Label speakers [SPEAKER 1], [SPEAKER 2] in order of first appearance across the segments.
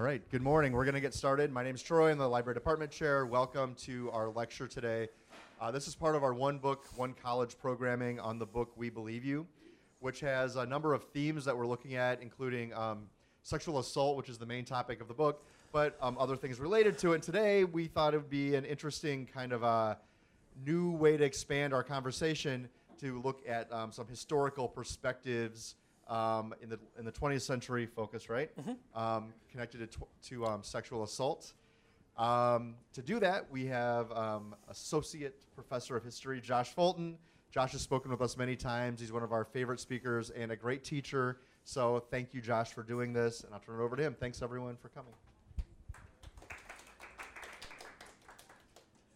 [SPEAKER 1] All right, good morning. We're going to get started. My name is Troy. I'm the Library Department Chair. Welcome to our lecture today. Uh, this is part of our One Book, One College programming on the book We Believe You, which has a number of themes that we're looking at, including um, sexual assault, which is the main topic of the book, but um, other things related to it. Today, we thought it would be an interesting kind of a new way to expand our conversation to look at um, some historical perspectives um, in the in the 20th century focus, right? Um, connected to, tw- to um, sexual assault. Um, to do that, we have um, Associate Professor of History Josh Fulton. Josh has spoken with us many times. He's one of our favorite speakers and a great teacher. So thank you, Josh, for doing this, and I'll turn it over to him. Thanks, everyone, for coming.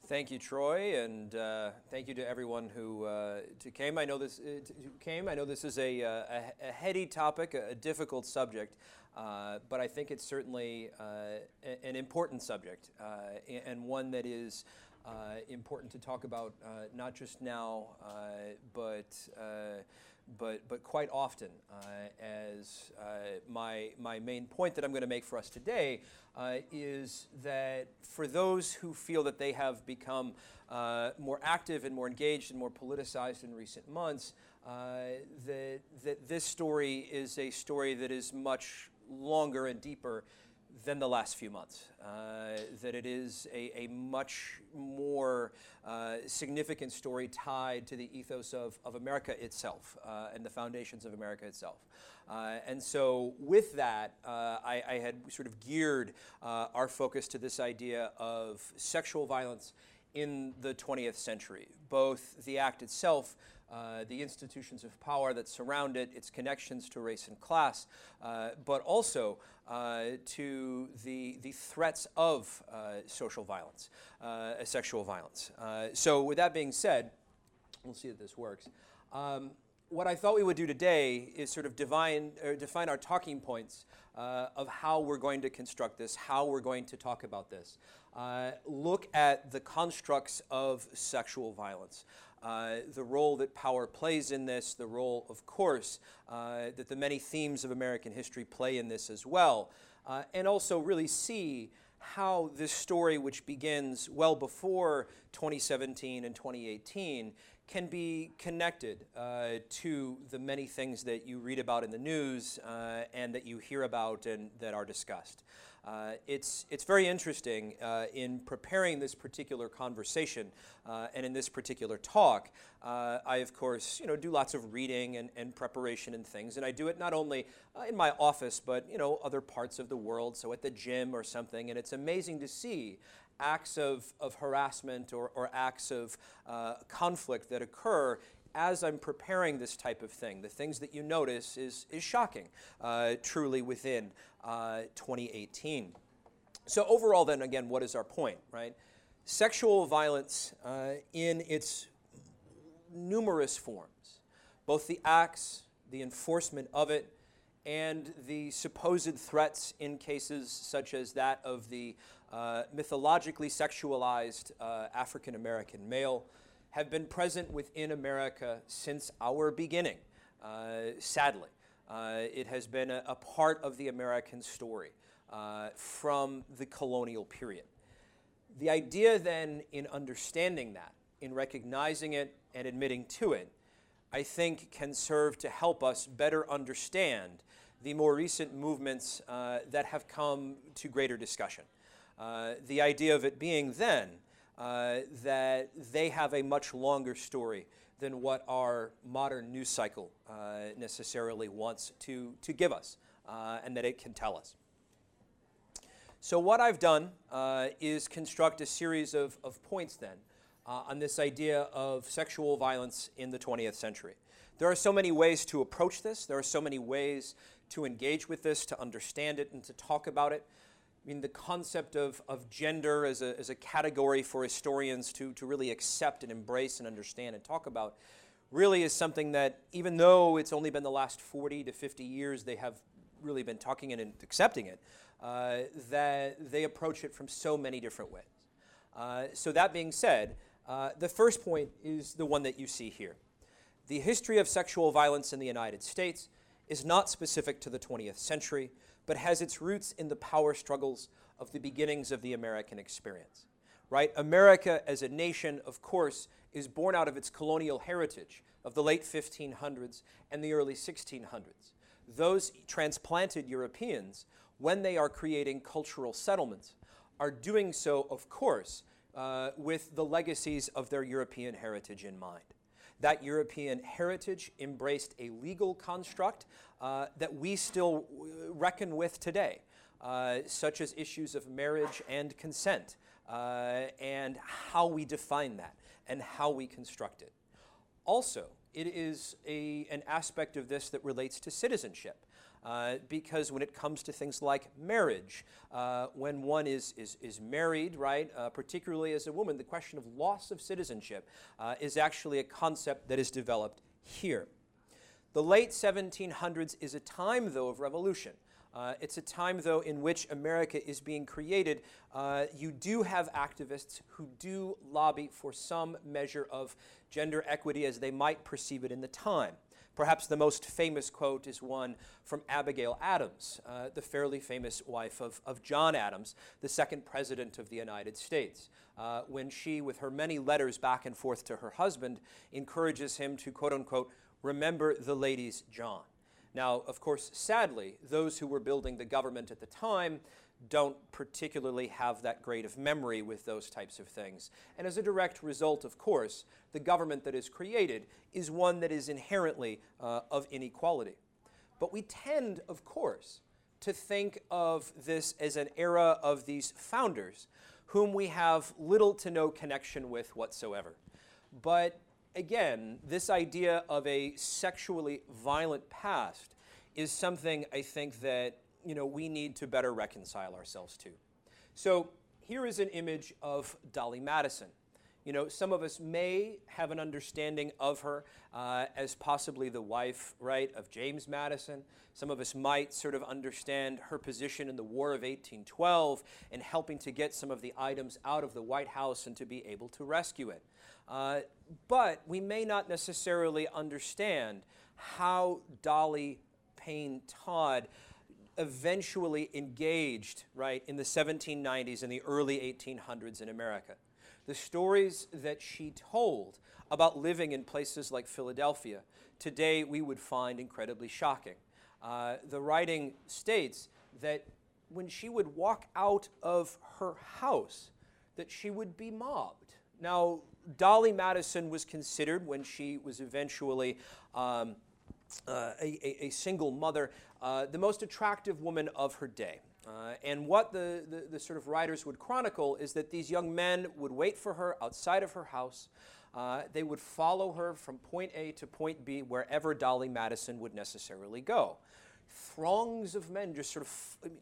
[SPEAKER 2] Thank you, Troy, and uh, thank you to everyone who, uh, to came. I know this uh, came. I know this is a, uh, a, a heady topic, a, a difficult subject, uh, but I think it's certainly uh, an important subject and one that is important to talk about, not just now, but but but quite often. Uh, as uh, my my main point that I'm going to make for us today uh, is that for those who feel that they have become uh, more active and more engaged and more politicized in recent months, uh, that that this story is a story that is much longer and deeper than the last few months. Uh, that it is a, a much more uh, significant story tied to the ethos of, of America itself uh, and the foundations of America itself. Uh, and so, with that, uh, I, I had sort of geared uh, our focus to this idea of sexual violence in the 20th century, both the act itself uh, the institutions of power that surround it, its connections to race and class, uh, but also uh, to the, the threats of uh, social violence, uh, sexual violence. So, with that being said, we'll see if this works. Um, what I thought we would do today is sort of divine, define our talking points uh, of how we're going to construct this, how we're going to talk about this. Uh, look at the constructs of sexual violence. Uh, the role that power plays in this, the role, of course, uh, that the many themes of American history play in this as well, uh, and also really see how this story, which begins well before 2017 and 2018, can be connected uh, to the many things that you read about in the news uh, and that you hear about and that are discussed. Uh, it's, it's very interesting uh, in preparing this particular conversation uh, and in this particular talk. uh, I, of course, you know, do lots of reading and, and preparation and things, and I do it not only uh, in my office, but you know, other parts of the world, so at the gym or something. And it's amazing to see acts of, of harassment or, or acts of uh, conflict that occur as I'm preparing this type of thing, the things that you notice is, is shocking, uh, truly within uh, 2018. So, overall, then, again, what is our point, right? Sexual violence uh, in its numerous forms, both the acts, the enforcement of it, and the supposed threats in cases such as that of the uh, mythologically sexualized uh, African American male have been present within America since our beginning, uh, sadly. Uh, it has been a, a, part of the American story uh, from the colonial period. The idea then in understanding that, in recognizing it and admitting to it, I think can serve to help us better understand the more recent movements uh, that have come to greater discussion. Uh, the idea of it being then uh, that they have a much longer story than what our modern news cycle uh, necessarily wants to, to give us, uh, and that it can tell us. So, what I've done uh, is construct a series of, of points then uh, on this idea of sexual violence in the 20th century. There are so many ways to approach this, there are so many ways to engage with this, to understand it, and to talk about it. I mean, the concept of, of gender as a, as a category for historians to, to really accept and embrace and understand and talk about really is something that, even though it's only been the last 40 to 50 years they have really been talking and accepting it, uh, that they approach it from so many different ways. Uh, so, that being said, uh, the first point is the one that you see here. The history of sexual violence in the United States is not specific to the 20th century, but has its roots in the power struggles of the beginnings of the American experience. Right? America as a nation, of course, is born out of its colonial heritage of the late 1500s and the early 1600s. Those transplanted Europeans, when they are creating cultural settlements, are doing so, of course, uh, with the legacies of their European heritage in mind. That European heritage embraced a legal construct uh, that we still reckon with today, uh, such as issues of marriage and consent, uh, and how we define that and how we construct it. Also, it is a, an aspect of this that relates to citizenship. Uh, because when it comes to things like marriage, uh, when one is, is, is married, right, uh, particularly as a woman, the question of loss of citizenship uh, is actually a concept that is developed here. The late 1700s is a time, though, of revolution. Uh, it's a time, though, in which America is being created. Uh, you do have activists who do lobby for some measure of gender equity as they might perceive it in the time. Perhaps the most famous quote is one from Abigail Adams, uh, the fairly famous wife of, of John Adams, the second president of the United States, uh, when she, with her many letters back and forth to her husband, encourages him to, quote unquote, remember the ladies John. Now, of course, sadly, those who were building the government at the time don't particularly have that great of memory with those types of things. And as a direct result, of course, the government that is created is one that is inherently uh, of inequality. But we tend, of course, to think of this as an era of these founders whom we have little to no connection with whatsoever. But again, this idea of a sexually violent past is something I think that you know, we need to better reconcile ourselves to. So here is an image of Dolly Madison. You know, some of us may have an understanding of her uh, as possibly the wife, right, of James Madison. Some of us might sort of understand her position in the War of 1812 and helping to get some of the items out of the White House and to be able to rescue it. Uh, but we may not necessarily understand how Dolly Payne Todd eventually engaged, right, in the 1790s and the early 1800s in America. The stories that she told about living in places like Philadelphia, today we would find incredibly shocking. Uh, the writing states that when she would walk out of her house, that she would be mobbed. Now, Dolly Madison was considered when she was eventually um, uh, a, a, single mother, uh, the most attractive woman of her day. Uh, and what the, the, the, sort of writers would chronicle is that these young men would wait for her outside of her house. Uh, they would follow her from point A to point B, wherever Dolly Madison would necessarily go. Throngs of men just sort of, I mean,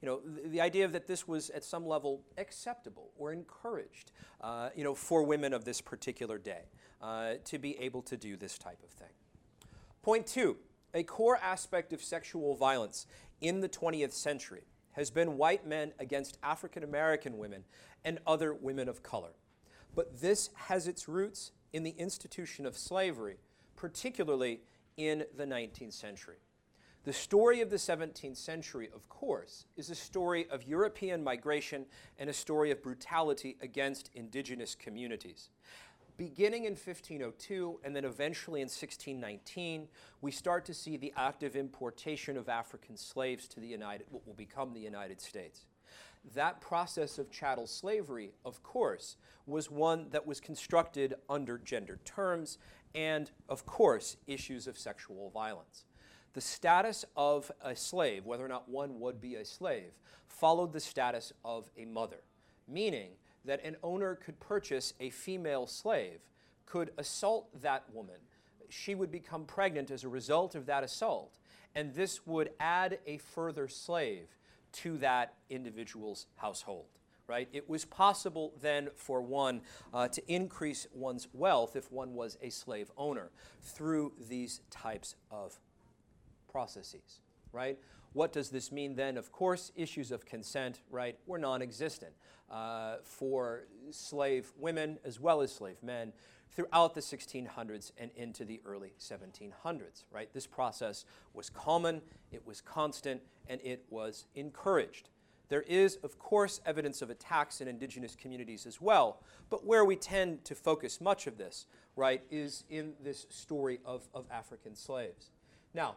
[SPEAKER 2] you know, the, the, idea that this was at some level acceptable or encouraged, uh, you know, for women of this particular day uh, to be able to do this type of thing. Point two, a core aspect of sexual violence in the 20th century has been white men against African American women and other women of color. But this has its roots in the institution of slavery, particularly in the 19th century. The story of the 17th century, of course, is a story of European migration and a story of brutality against indigenous communities beginning in 1502 and then eventually in 1619, we start to see the active importation of African slaves to the United, what will become the United States. That process of chattel slavery, of course, was one that was constructed under gendered terms and, of course, issues of sexual violence. The status of a slave, whether or not one would be a slave, followed the status of a mother, meaning that an owner could purchase a female slave, could assault that woman. She would become pregnant as a result of that assault, and this would add a further slave to that individual's household. Right? It was possible then for one uh, to increase one's wealth if one was a slave owner through these types of processes. Right? What does this mean then? Of course, issues of consent, right, were non existent uh, for slave women as well as slave men throughout the 1600s and into the early 1700s, right? This process was common, it was constant, and it was encouraged. There is, of course, evidence of attacks in indigenous communities as well, but where we tend to focus much of this, right, is in this story of, of African slaves. Now,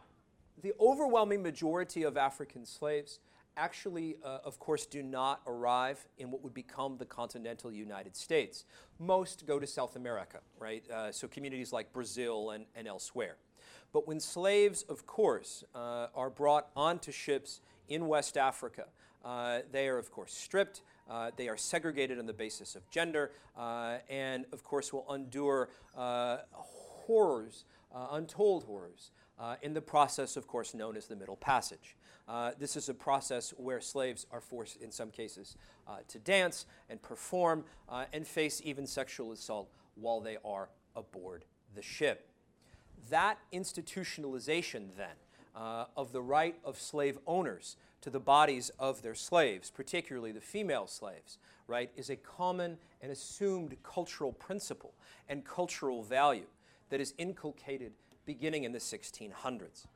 [SPEAKER 2] the overwhelming majority of African slaves actually, uh, of course, do not arrive in what would become the continental United States. Most go to South America, right? Uh, so communities like Brazil and, and elsewhere. But when slaves, of course, uh, are brought onto ships in West Africa, uh, they are, of course, stripped. Uh, they are segregated on the basis of gender, uh, and of course, will endure horrors, untold horrors, in the process, of course, known as the Middle Passage. Uh, this is a process where slaves are forced, in some cases, uh, to dance and perform uh, and face even sexual assault while they are aboard the ship. That institutionalization, then, uh, of the right of slave owners to the bodies of their slaves, particularly the female slaves, right, is a common and assumed cultural principle and cultural value that is inculcated beginning in the 1600s.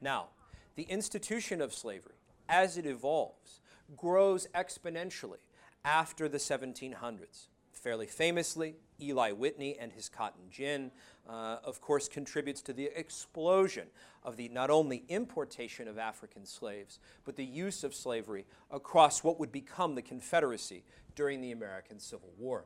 [SPEAKER 2] Now, the institution of slavery, as it evolves, grows exponentially after the 1700s. Fairly famously, Eli Whitney and his cotton gin, uh, of course, contributes to the explosion of the not only importation of African slaves, but the use of slavery across what would become the Confederacy during the American Civil War.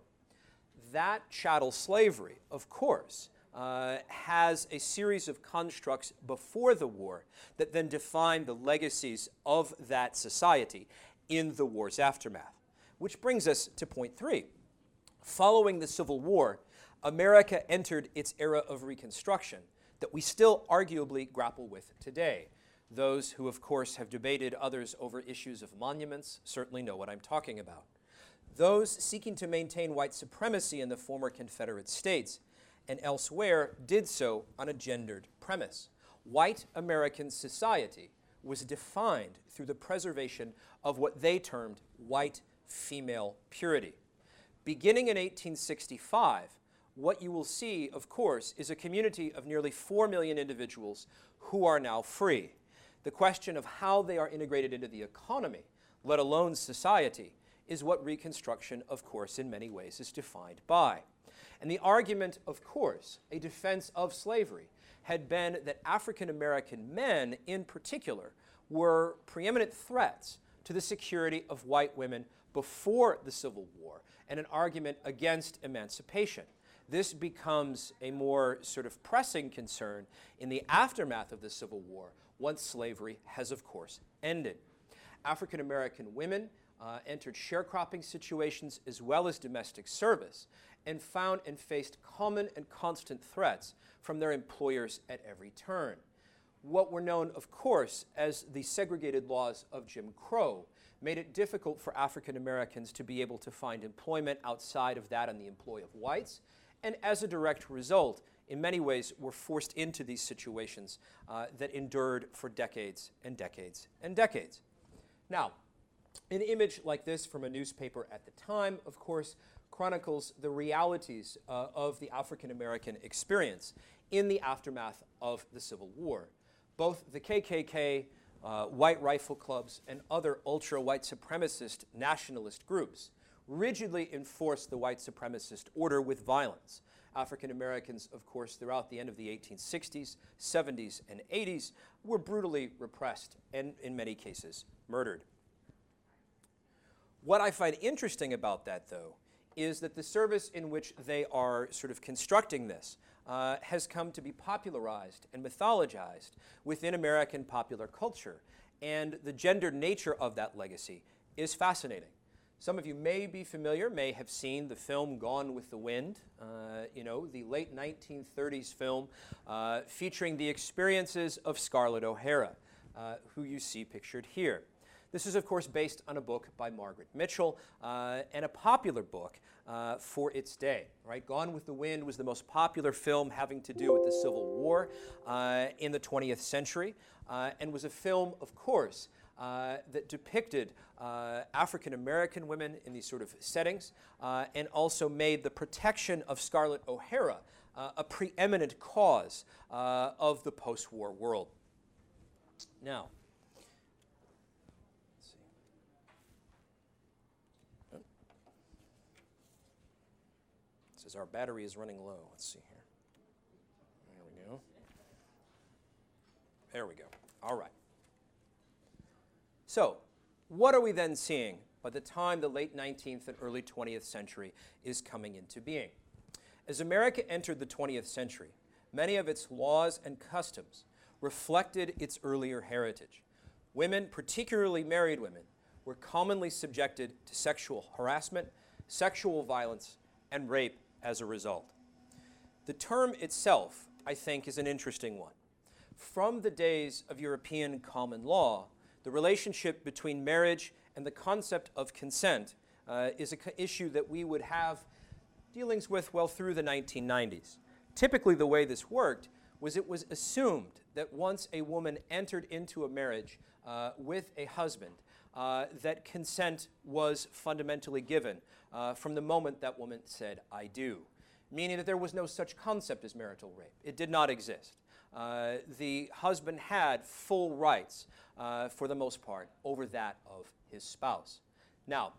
[SPEAKER 2] That chattel slavery, of course, uh, has a series of constructs before the war that then define the legacies of that society in the war's aftermath. Which brings us to point three. Following the Civil War, America entered its era of Reconstruction that we still arguably grapple with today. Those who, of course, have debated others over issues of monuments certainly know what I'm talking about. Those seeking to maintain white supremacy in the former Confederate states and elsewhere did so on a gendered premise. White American society was defined through the preservation of what they termed white female purity. Beginning in 1865, what you will see, of course, is a community of nearly 4 million individuals who are now free. The question of how they are integrated into the economy, let alone society, is what Reconstruction, of course, in many ways is defined by. And the argument, of course, a defense of slavery, had been that African American men, in particular, were preeminent threats to the security of white women before the Civil War, and an argument against emancipation. This becomes a more sort of pressing concern in the aftermath of the Civil War, once slavery has, of course, ended. African American women uh, entered sharecropping situations as well as domestic service, and found and faced common and constant threats from their employers at every turn. What were known, of course, as the segregated laws of Jim Crow made it difficult for African Americans to be able to find employment outside of that in the employ of whites, and as a direct result, in many ways, were forced into these situations uh, that endured for decades and decades and decades. Now, an image like this from a newspaper at the time, of course, chronicles the realities uh, of the African American experience in the aftermath of the Civil War. Both the KKK, uh, white rifle clubs, and other ultra white supremacist nationalist groups rigidly enforced the white supremacist order with violence. African Americans, of course, throughout the end of the 1860s, 70s, and 80s, were brutally repressed and, in many cases, murdered. What I find interesting about that, though, is that the service in which they are sort of constructing this uh, has come to be popularized and mythologized within American popular culture. And the gendered nature of that legacy is fascinating. Some of you may be familiar, may have seen the film Gone with the Wind, uh, you know, the late 1930s film uh, featuring the experiences of Scarlett O'Hara, uh, who you see pictured here. This is, of course, based on a book by Margaret Mitchell uh, and a popular book uh, for its day. Right? Gone with the Wind was the most popular film having to do with the Civil War uh, in the 20th century, uh, and was a film, of course, uh, that depicted uh, African American women in these sort of settings and also made the protection of Scarlett O'Hara a preeminent cause of the post war world. Now, let's see. Oh. Says our battery is running low. Let's see here. There we go. There we go. All right. So, what are we then seeing by the time the late 19th and early 20th century is coming into being? As America entered the 20th century, many of its laws and customs reflected its earlier heritage. Women, particularly married women, were commonly subjected to sexual harassment, sexual violence, and rape as a result. The term itself, I think, is an interesting one. From the days of European common law, the relationship between marriage and the concept of consent uh, is an issue that we would have dealings with well through the 1990s. Typically, the way this worked was it was assumed that once a woman entered into a marriage uh, with a husband, uh, that consent was fundamentally given uh, from the moment that woman said, I do, meaning that there was no such concept as marital rape. It did not exist. Uh, the husband had full rights, uh, for the most part, over that of his spouse. Now,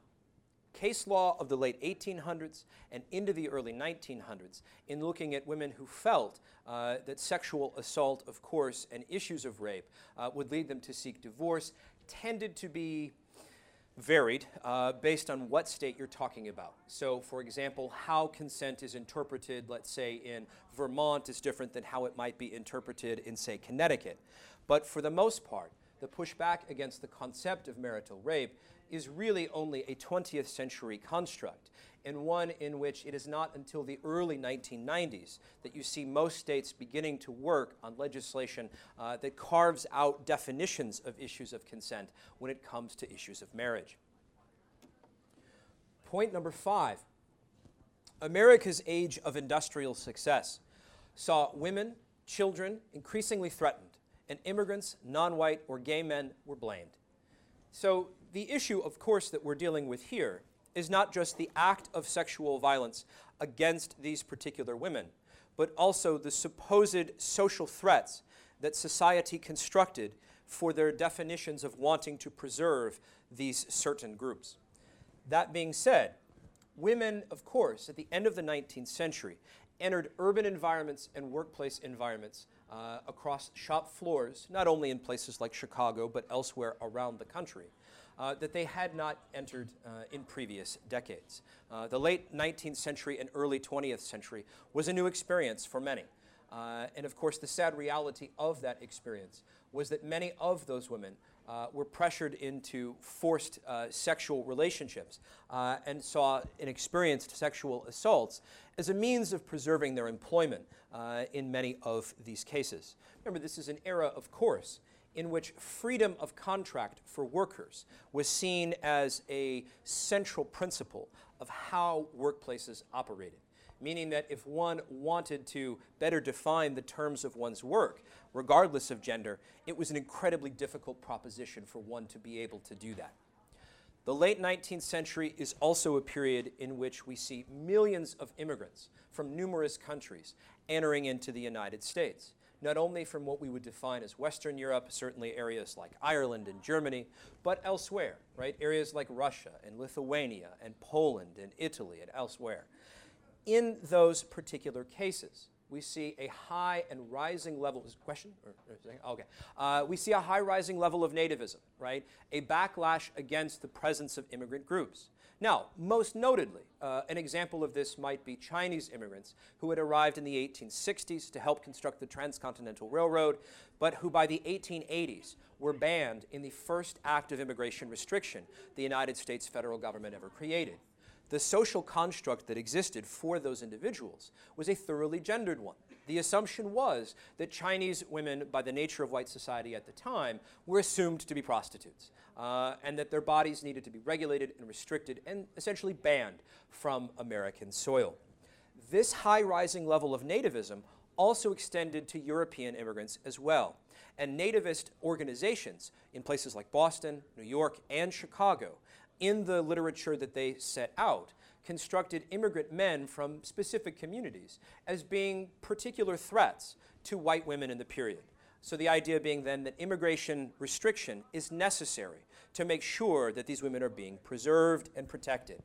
[SPEAKER 2] case law of the late 1800s and into the early 1900s in looking at women who felt uh, that sexual assault, of course, and issues of rape uh, would lead them to seek divorce tended to be varied uh, based on what state you're talking about. So, for example, how consent is interpreted, let's say in Vermont, is different than how it might be interpreted in, say, Connecticut. But for the most part, the pushback against the concept of marital rape is really only a 20th century construct, and one in which it is not until the early 1990s that you see most states beginning to work on legislation uh, that carves out definitions of issues of consent when it comes to issues of marriage. Point number five America's age of industrial success saw women, children increasingly threatened, and immigrants, non white, or gay men were blamed. So the issue, of course, that we're dealing with here is not just the act of sexual violence against these particular women, but also the supposed social threats that society constructed for their definitions of wanting to preserve these certain groups. That being said, women, of course, at the end of the 19th century, entered urban environments and workplace environments uh, across shop floors, not only in places like Chicago, but elsewhere around the country uh, that they had not entered uh, in previous decades. Uh, the late 19th century and early 20th century was a new experience for many. Uh, and of course, the sad reality of that experience was that many of those women uh, were pressured into forced sexual relationships and saw and experienced sexual assaults as a means of preserving their employment in many of these cases. Remember, this is an era, of course, in which freedom of contract for workers was seen as a central principle of how workplaces operated. Meaning that if one wanted to better define the terms of one's work, regardless of gender, it was an incredibly difficult proposition for one to be able to do that. The late 19th century is also a period in which we see millions of immigrants from numerous countries entering into the United States not only from what we would define as Western Europe, certainly areas like Ireland and Germany, but elsewhere, right? Areas like Russia and Lithuania and Poland and Italy and elsewhere. In those particular cases, we see a high and rising level. Is question? Or, or okay. Uh, we see a high rising level of nativism, right? A backlash against the presence of immigrant groups. Now, most notably, uh, an example of this might be Chinese immigrants who had arrived in the 1860s to help construct the Transcontinental Railroad, but who by the 1880s were banned in the first act of immigration restriction the United States federal government ever created. The social construct that existed for those individuals was a thoroughly gendered one. The assumption was that Chinese women, by the nature of white society at the time, were assumed to be prostitutes, uh, and that their bodies needed to be regulated and restricted and essentially banned from American soil. This high rising level of nativism also extended to European immigrants as well. and nativist organizations in places like Boston, New York, and Chicago, in the literature that they set out, constructed immigrant men from specific communities as being particular threats to white women in the period. So the idea being then that immigration restriction is necessary to make sure that these women are being preserved and protected.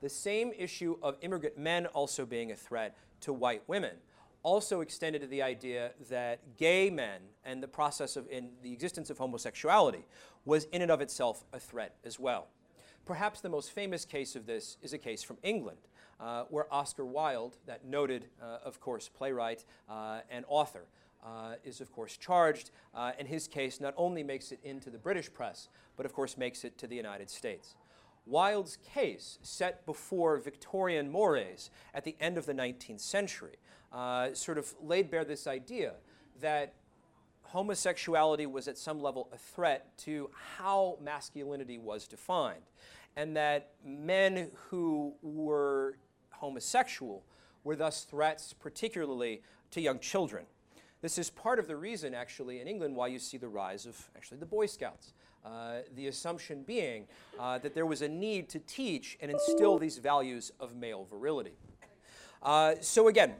[SPEAKER 2] The same issue of immigrant men also being a threat to white women also extended to the idea that gay men and the process of in the existence of homosexuality was in and of itself a threat as well. Perhaps the most famous case of this is a case from England, uh, where Oscar Wilde, that noted, uh, of course, playwright uh, and author, uh, is of course charged, uh, and his case not only makes it into the British press, but of course makes it to the United States. Wilde's case, set before Victorian mores at the end of the 19th century, sort of laid bare this idea that homosexuality was at some level a threat to how masculinity was defined, and that men who were homosexual were thus threats, particularly to young children. This is part of the reason, actually, in England, why you see the rise of actually the Boy Scouts. Uh, the assumption being uh, that there was a need to teach and instill these values of male virility. Uh, so, again,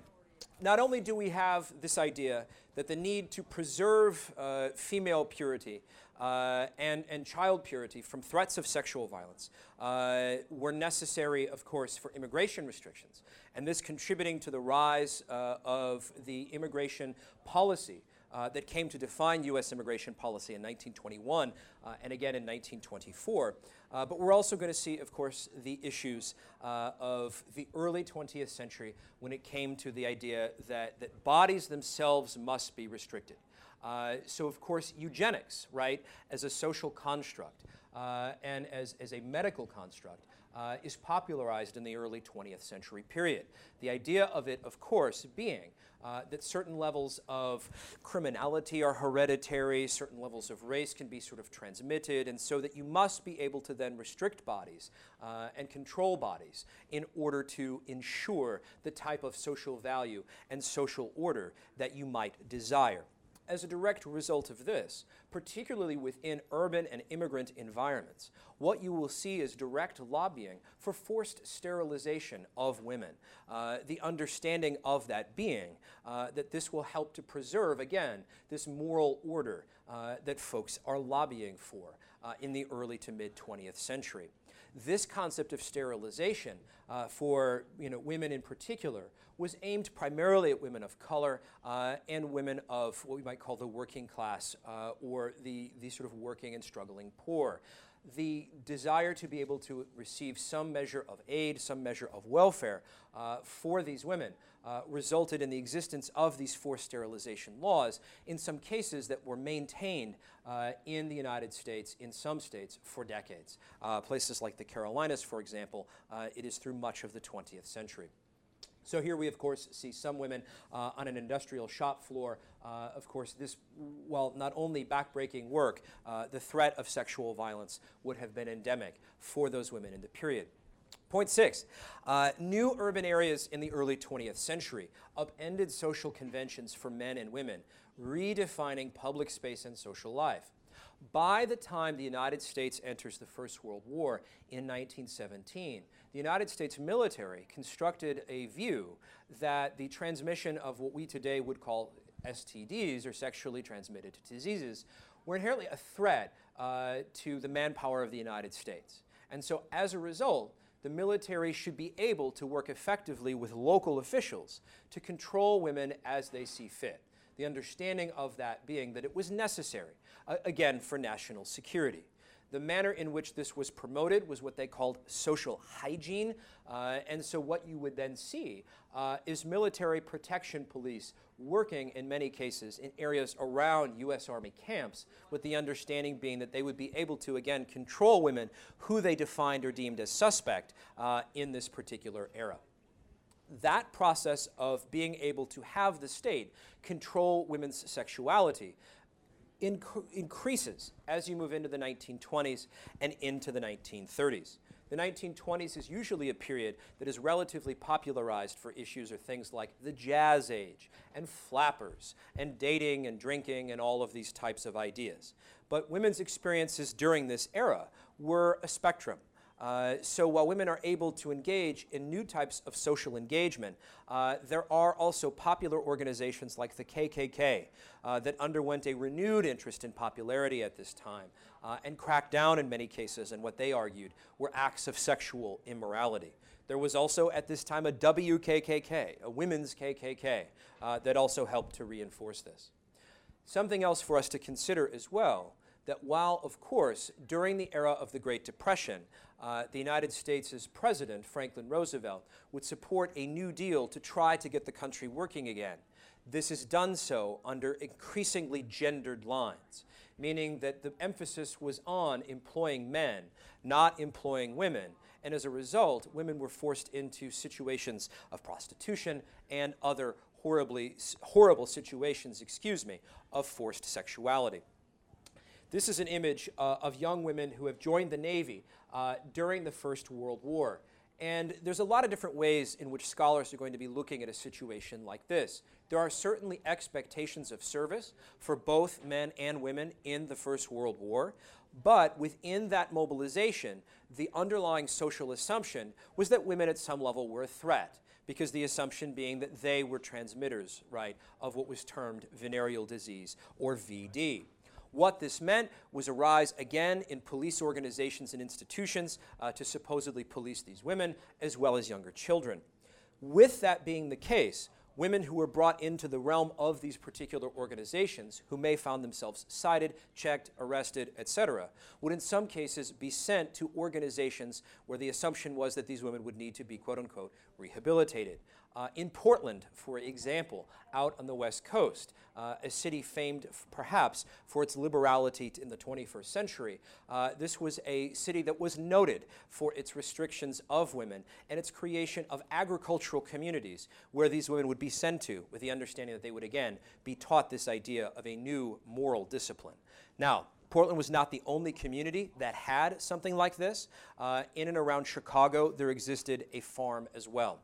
[SPEAKER 2] not only do we have this idea that the need to preserve uh, female purity uh, and, and child purity from threats of sexual violence uh, were necessary, of course, for immigration restrictions, and this contributing to the rise of the immigration policy uh, that came to define U.S. immigration policy in 1921 uh, and again in 1924. Uh, but we're also going to see, of course, the issues uh, of the early 20th century when it came to the idea that, that bodies themselves must be restricted. Uh, so, of course, eugenics, right, as a social construct uh, and as, as a medical construct, uh, is popularized in the early 20th century period. The idea of it, of course, being uh, that certain levels of criminality are hereditary, certain levels of race can be sort of transmitted, and so that you must be able to then restrict bodies uh, and control bodies in order to ensure the type of social value and social order that you might desire as a direct result of this, particularly within urban and immigrant environments, what you will see is direct lobbying for forced sterilization of women. Uh, the understanding of that being uh, that this will help to preserve, again, this moral order uh, that folks are lobbying for uh, in the early to mid 20th century. This concept of sterilization uh, for you know, women in particular was aimed primarily at women of color uh, and women of what we might call the working class uh, or the, the sort of working and struggling poor. The desire to be able to receive some measure of aid, some measure of welfare uh, for these women uh, resulted in the existence of these forced sterilization laws in some cases that were maintained uh, in the United States, in some states, for decades. Uh, places like the Carolinas, for example, it is through much of the 20th century. So here we, of course, see some women uh, on an industrial shop floor. Uh, of course, this, while not only backbreaking work, uh, the threat of sexual violence would have been endemic for those women in the period. Point six, uh, new urban areas in the early 20th century upended social conventions for men and women, redefining public space and social life. By the time the United States enters the First World War in 1917, the United States military constructed a view that the transmission of what we today would call STDs, or sexually transmitted diseases, were inherently a threat uh, to the manpower of the United States. And so, as a result, the military should be able to work effectively with local officials to control women as they see fit. The understanding of that being that it was necessary, uh, again, for national security. The manner in which this was promoted was what they called social hygiene. Uh, and so, what you would then see uh, is military protection police working in many cases in areas around U.S. Army camps, with the understanding being that they would be able to, again, control women who they defined or deemed as suspect uh, in this particular era that process of being able to have the state control women's sexuality inc- increases as you move into the 1920s and into the 1930s. The 1920s is usually a period that is relatively popularized for issues or things like the jazz age and flappers and dating and drinking and all of these types of ideas. But women's experiences during this era were a spectrum. Uh, so while women are able to engage in new types of social engagement, uh, there are also popular organizations like the KKK uh, that underwent a renewed interest in popularity at this time uh, and cracked down in many cases and what they argued were acts of sexual immorality. There was also at this time a WKKK, a women's KKK, uh, that also helped to reinforce this. Something else for us to consider as well that while, of course, during the era of the Great Depression, uh, the United States' president, Franklin Roosevelt, would support a New Deal to try to get the country working again. This is done so under increasingly gendered lines, meaning that the emphasis was on employing men, not employing women. And as a result, women were forced into situations of prostitution and other horribly, horrible situations, excuse me, of forced sexuality. This is an image uh, of young women who have joined the Navy uh, during the First World War. And there's a lot of different ways in which scholars are going to be looking at a situation like this. There are certainly expectations of service for both men and women in the First World War, but within that mobilization, the underlying social assumption was that women at some level were a threat, because the assumption being that they were transmitters, right, of what was termed venereal disease or VD. What this meant was a rise again in police organizations and institutions uh, to supposedly police these women as well as younger children. With that being the case, women who were brought into the realm of these particular organizations, who may found themselves cited, checked, arrested, etc., would in some cases be sent to organizations where the assumption was that these women would need to be, quote unquote, rehabilitated. Uh, in Portland, for example, out on the West Coast, uh, a city famed perhaps for its liberality in the 21st century, uh, this was a city that was noted for its restrictions of women and its creation of agricultural communities where these women would be sent to with the understanding that they would again be taught this idea of a new moral discipline. Now, Portland was not the only community that had something like this. Uh, in and around Chicago, there existed a farm as well.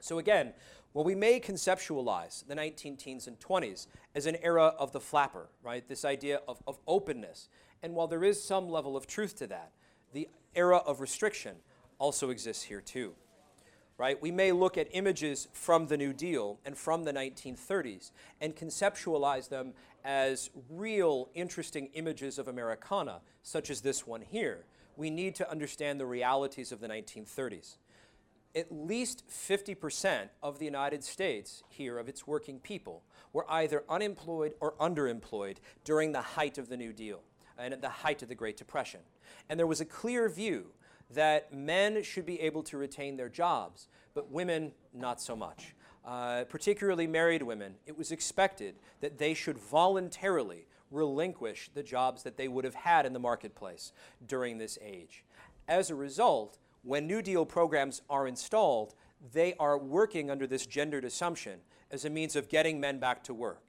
[SPEAKER 2] So again, well, we may conceptualize the 19 teens and 20s as an era of the flapper, right? This idea of, of openness. And while there is some level of truth to that, the era of restriction also exists here too. Right? We may look at images from the New Deal and from the 1930s and conceptualize them as real interesting images of Americana, such as this one here. We need to understand the realities of the 1930s at least 50% of the United States here, of its working people, were either unemployed or underemployed during the height of the New Deal and at the height of the Great Depression. And there was a clear view that men should be able to retain their jobs, but women not so much. Uh, particularly married women, it was expected that they should voluntarily relinquish the jobs that they would have had in the marketplace during this age. As a result, when New Deal programs are installed, they are working under this gendered assumption as a means of getting men back to work.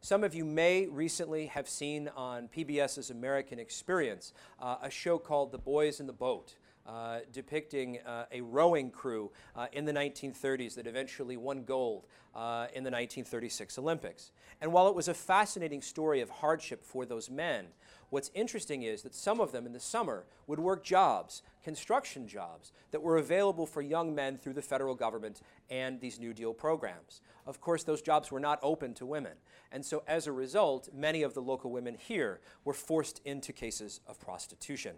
[SPEAKER 2] Some of you may recently have seen on PBS's American Experience uh, a show called The Boys in the Boat. Uh, depicting uh, a rowing crew uh, in the 1930s that eventually won gold uh, in the 1936 Olympics. And while it was a fascinating story of hardship for those men, what's interesting is that some of them in the summer would work jobs, construction jobs, that were available for young men through the federal government and these New Deal programs. Of course, those jobs were not open to women. And so as a result, many of the local women here were forced into cases of prostitution.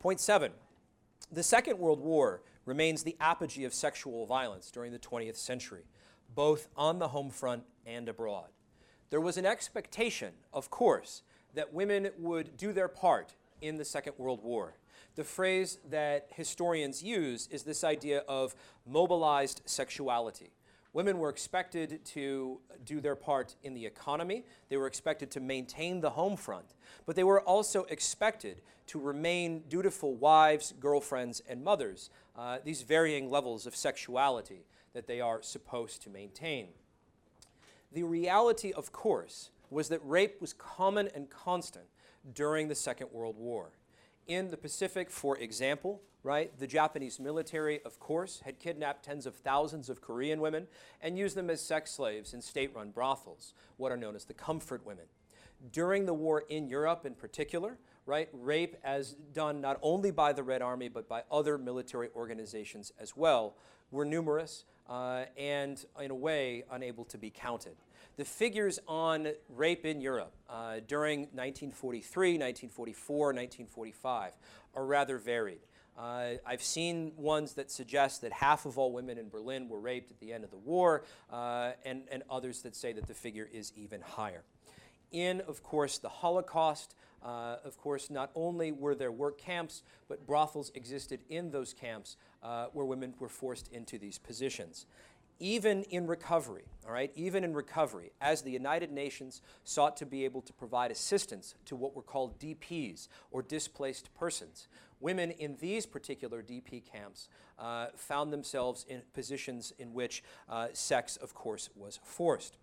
[SPEAKER 2] Point seven the Second World War remains the apogee of sexual violence during the 20th century, both on the home front and abroad. There was an expectation, of course, that women would do their part in the Second World War. The phrase that historians use is this idea of mobilized sexuality. Women were expected to do their part in the economy. They were expected to maintain the home front. But they were also expected to remain dutiful wives, girlfriends, and mothers, uh, these varying levels of sexuality that they are supposed to maintain. The reality, of course, was that rape was common and constant during the Second World War. In the Pacific, for example, right, the Japanese military, of course, had kidnapped tens of thousands of Korean women and used them as sex slaves in state run brothels, what are known as the comfort women. During the war in Europe in particular, right, rape as done not only by the Red Army but by other military organizations as well were numerous uh, and, in a way, unable to be counted. The figures on rape in Europe uh, during 1943, 1944, 1945 are rather varied. Uh, I've seen ones that suggest that half of all women in Berlin were raped at the end of the war, uh, and, and others that say that the figure is even higher. In, of course, the Holocaust, uh, of course, not only were there work camps, but brothels existed in those camps uh, where women were forced into these positions. Even in recovery, all right, even in recovery, as the United Nations sought to be able to provide assistance to what were called DPs, or displaced persons, women in these particular DP camps uh, found themselves in positions in which uh, sex, of course, was forced.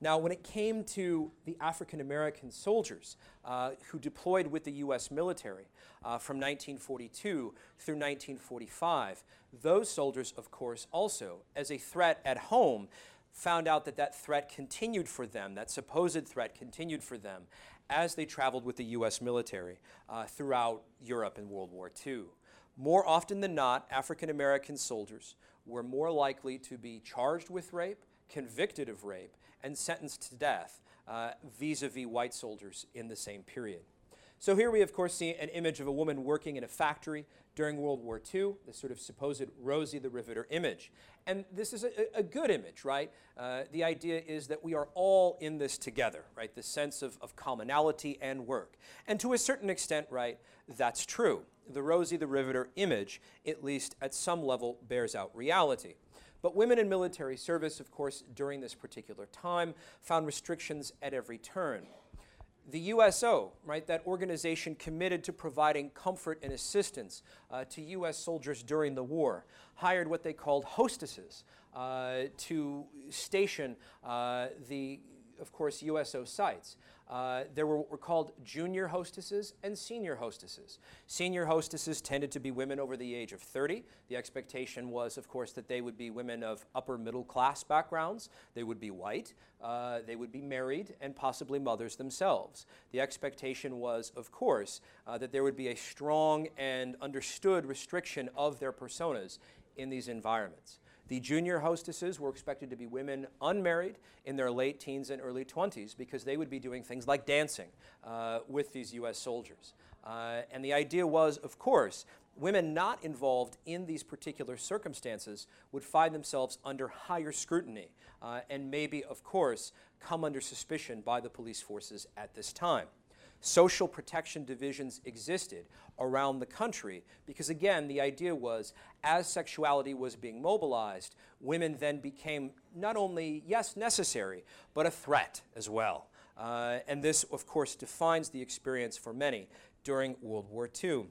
[SPEAKER 2] Now, when it came to the African American soldiers uh, who deployed with the U.S. military uh, from 1942 through 1945, those soldiers, of course, also, as a threat at home, found out that that threat continued for them, that supposed threat continued for them as they traveled with the U.S. military uh, throughout Europe in World War II. More often than not, African American soldiers were more likely to be charged with rape, convicted of rape, and sentenced to death vis a vis white soldiers in the same period. So here we, of course, see an image of a woman working in a factory during World War II, the sort of supposed Rosie the Riveter image. And this is a, a good image, right? Uh, the idea is that we are all in this together, right? The sense of, of commonality and work. And to a certain extent, right, that's true. The Rosie the Riveter image, at least at some level, bears out reality. But women in military service, of course, during this particular time, found restrictions at every turn. The USO, right, that organization committed to providing comfort and assistance uh, to U.S. soldiers during the war, hired what they called hostesses uh, to station uh, the, of course, USO sites. Uh, there were what were called junior hostesses and senior hostesses. Senior hostesses tended to be women over the age of 30. The expectation was, of course, that they would be women of upper middle class backgrounds. They would be white. Uh, they would be married and possibly mothers themselves. The expectation was, of course, uh, that there would be a strong and understood restriction of their personas in these environments. The junior hostesses were expected to be women unmarried in their late teens and early 20s because they would be doing things like dancing uh, with these U.S. soldiers. Uh, and the idea was, of course, women not involved in these particular circumstances would find themselves under higher scrutiny uh, and maybe, of course, come under suspicion by the police forces at this time social protection divisions existed around the country because, again, the idea was as sexuality was being mobilized, women then became not only, yes, necessary, but a threat as well. Uh, and this, of course, defines the experience for many during World War II.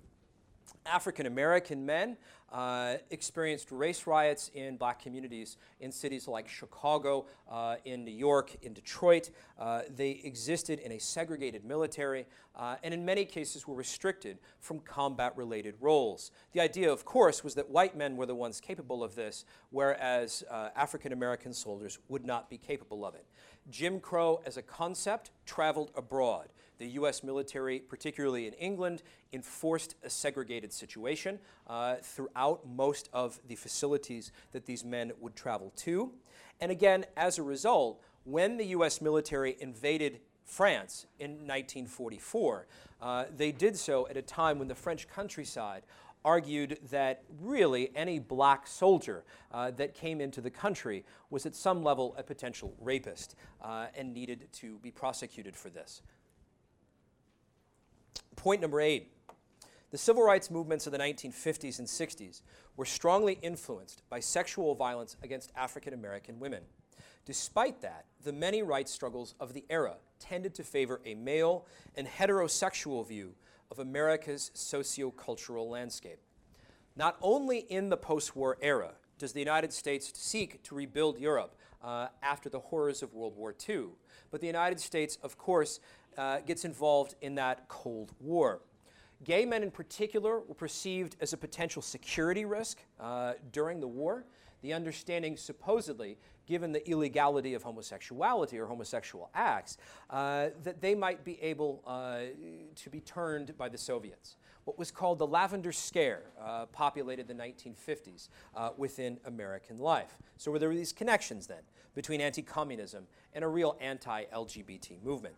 [SPEAKER 2] African American men uh, experienced race riots in black communities in cities like Chicago, uh, in New York, in Detroit. Uh, they existed in a segregated military uh, and in many cases were restricted from combat related roles. The idea, of course, was that white men were the ones capable of this, whereas uh, African American soldiers would not be capable of it. Jim Crow as a concept traveled abroad. The U.S. military, particularly in England, enforced a segregated situation uh, throughout most of the facilities that these men would travel to. And again, as a result, when the U.S. military invaded France in 1944, uh, they did so at a time when the French countryside argued that really any black soldier uh, that came into the country was at some level a potential rapist uh, and needed to be prosecuted for this. Point number eight. The civil rights movements of the 1950s and 60s were strongly influenced by sexual violence against African American women. Despite that, the many rights struggles of the era tended to favor a male and heterosexual view of America's sociocultural landscape. Not only in the post war era does the United States seek to rebuild Europe uh, after the horrors of World War II, but the United States, of course, uh, gets involved in that Cold War. Gay men in particular were perceived as a potential security risk uh, during the war. The understanding, supposedly, given the illegality of homosexuality or homosexual acts, uh, that they might be able uh, to be turned by the Soviets. What was called the Lavender Scare uh, populated the 1950s uh, within American life. So were there were these connections then between anti communism and a real anti LGBT movement.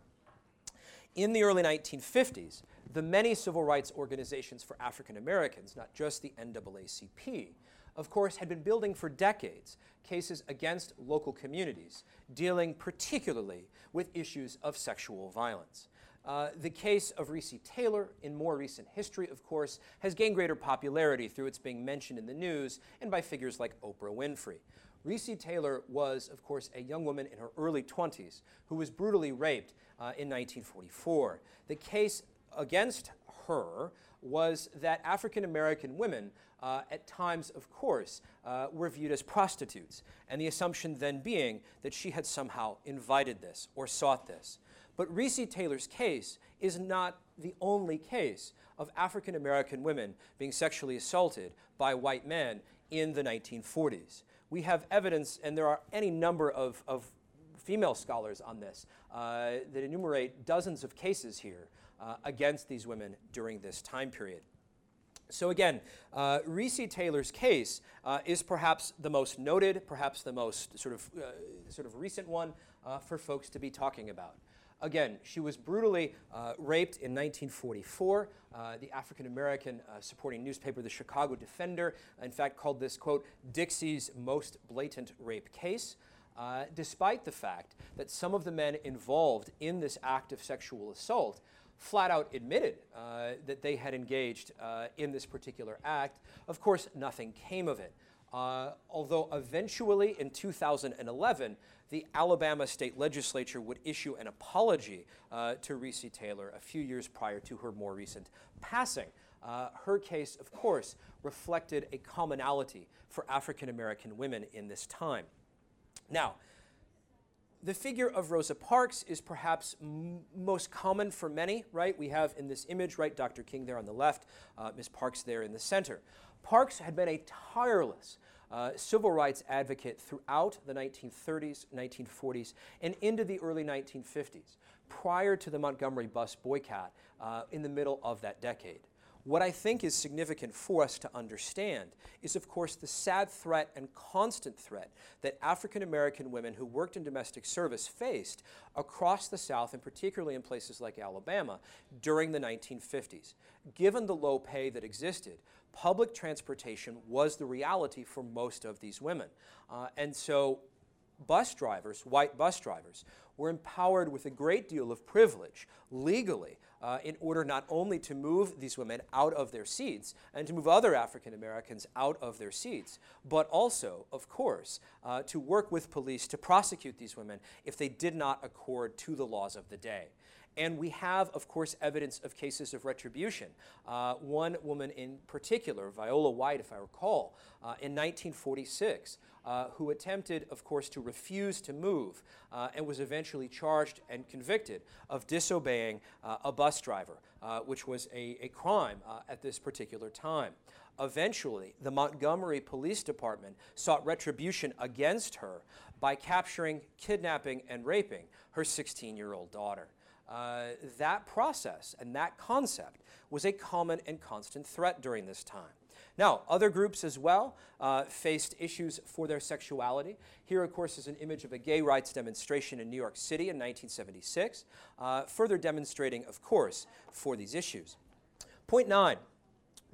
[SPEAKER 2] In the early 1950s, the many civil rights organizations for African Americans, not just the NAACP, of course, had been building for decades cases against local communities, dealing particularly with issues of sexual violence. Uh, the case of Recy Taylor, in more recent history, of course, has gained greater popularity through its being mentioned in the news and by figures like Oprah Winfrey. Recy Taylor was, of course, a young woman in her early 20s who was brutally raped uh, in 1944. The case against her was that African American women, uh, at times, of course, uh, were viewed as prostitutes, and the assumption then being that she had somehow invited this or sought this. But Recy Taylor's case is not the only case of African American women being sexually assaulted by white men in the 1940s. We have evidence, and there are any number of, of female scholars on this uh, that enumerate dozens of cases here uh, against these women during this time period. So again, uh, Recy Taylor's case uh, is perhaps the most noted, perhaps the most sort of, uh, sort of recent one uh, for folks to be talking about. Again, she was brutally uh, raped in 1944. Uh, the African American supporting newspaper, the Chicago Defender, in fact, called this, quote, Dixie's most blatant rape case. Despite the fact that some of the men involved in this act of sexual assault flat out admitted uh, that they had engaged uh, in this particular act. Of course, nothing came of it. Uh, although eventually in 2011, the Alabama state legislature would issue an apology uh, to Recy Taylor a few years prior to her more recent passing. Uh, her case, of course, reflected a commonality for African American women in this time. Now, the figure of Rosa Parks is perhaps m- most common for many, right? We have in this image, right, Dr. King there on the left, uh, Ms. Parks there in the center. Parks had been a tireless uh, civil rights advocate throughout the 1930s, 1940s, and into the early 1950s, prior to the Montgomery bus boycott uh, in the middle of that decade. What I think is significant for us to understand is, of course, the sad threat and constant threat that African American women who worked in domestic service faced across the South, and particularly in places like Alabama, during the 1950s. Given the low pay that existed, public transportation was the reality for most of these women. Uh, and so, bus drivers, white bus drivers, were empowered with a great deal of privilege legally uh, in order not only to move these women out of their seats and to move other African Americans out of their seats, but also, of course, uh, to work with police to prosecute these women if they did not accord to the laws of the day. And we have, of course, evidence of cases of retribution. Uh, one woman in particular, Viola White, if I recall, uh, in 1946, uh, who attempted, of course, to refuse to move uh, and was eventually charged and convicted of disobeying uh, a bus driver, uh, which was a, a crime at this particular time. Eventually, the Montgomery Police Department sought retribution against her by capturing, kidnapping, and raping her 16 year old daughter. Uh, that process and that concept was a common and constant threat during this time. Now, other groups as well uh, faced issues for their sexuality. Here, of course, is an image of a gay rights demonstration in New York City in 1976, uh, further demonstrating, of course, for these issues. Point nine.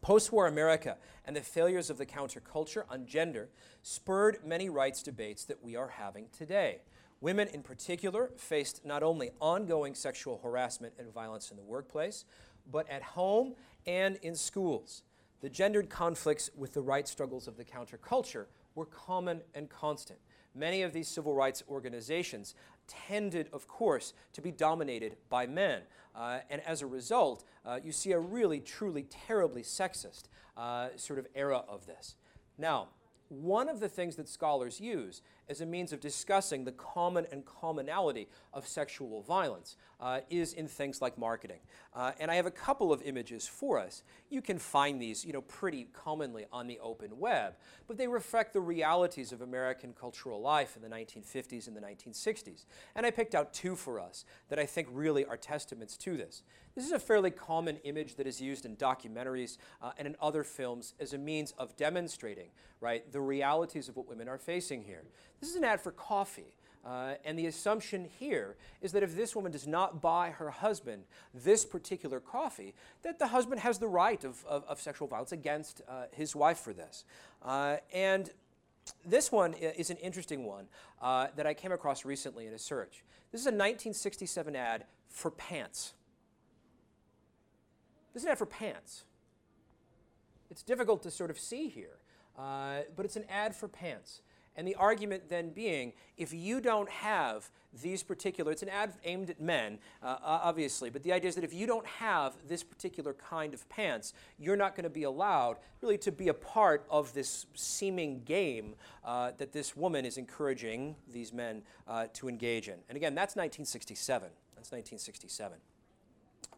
[SPEAKER 2] Post war America and the failures of the counterculture on gender spurred many rights debates that we are having today. Women, in particular, faced not only ongoing sexual harassment and violence in the workplace, but at home and in schools the gendered conflicts with the rights struggles of the counterculture were common and constant. Many of these civil rights organizations tended, of course, to be dominated by men. Uh, and as a result, uh, you see a really, truly terribly sexist uh, sort of era of this. Now, one of the things that scholars use as a means of discussing the common and commonality of sexual violence uh, is in things like marketing. Uh, and I have a couple of images for us. You can find these, you know, pretty commonly on the open web, but they reflect the realities of American cultural life in the 1950s and the 1960s. And I picked out two for us that I think really are testaments to this. This is a fairly common image that is used in documentaries uh, and in other films as a means of demonstrating, right, the realities of what women are facing here. This is an ad for coffee. Uh, and the assumption here is that if this woman does not buy her husband this particular coffee, that the husband has the right of, of, of sexual violence against uh, his wife for this. Uh, and this one is an interesting one uh, that I came across recently in a search. This is a 1967 ad for pants. This is an ad for pants. It's difficult to sort of see here, uh, but it's an ad for pants. And the argument then being, if you don't have these particular, it's an ad aimed at men, uh, obviously, but the idea is that if you don't have this particular kind of pants, you're not going to be allowed really to be a part of this seeming game uh, that this woman is encouraging these men uh, to engage in. And again, that's 1967. That's 1967.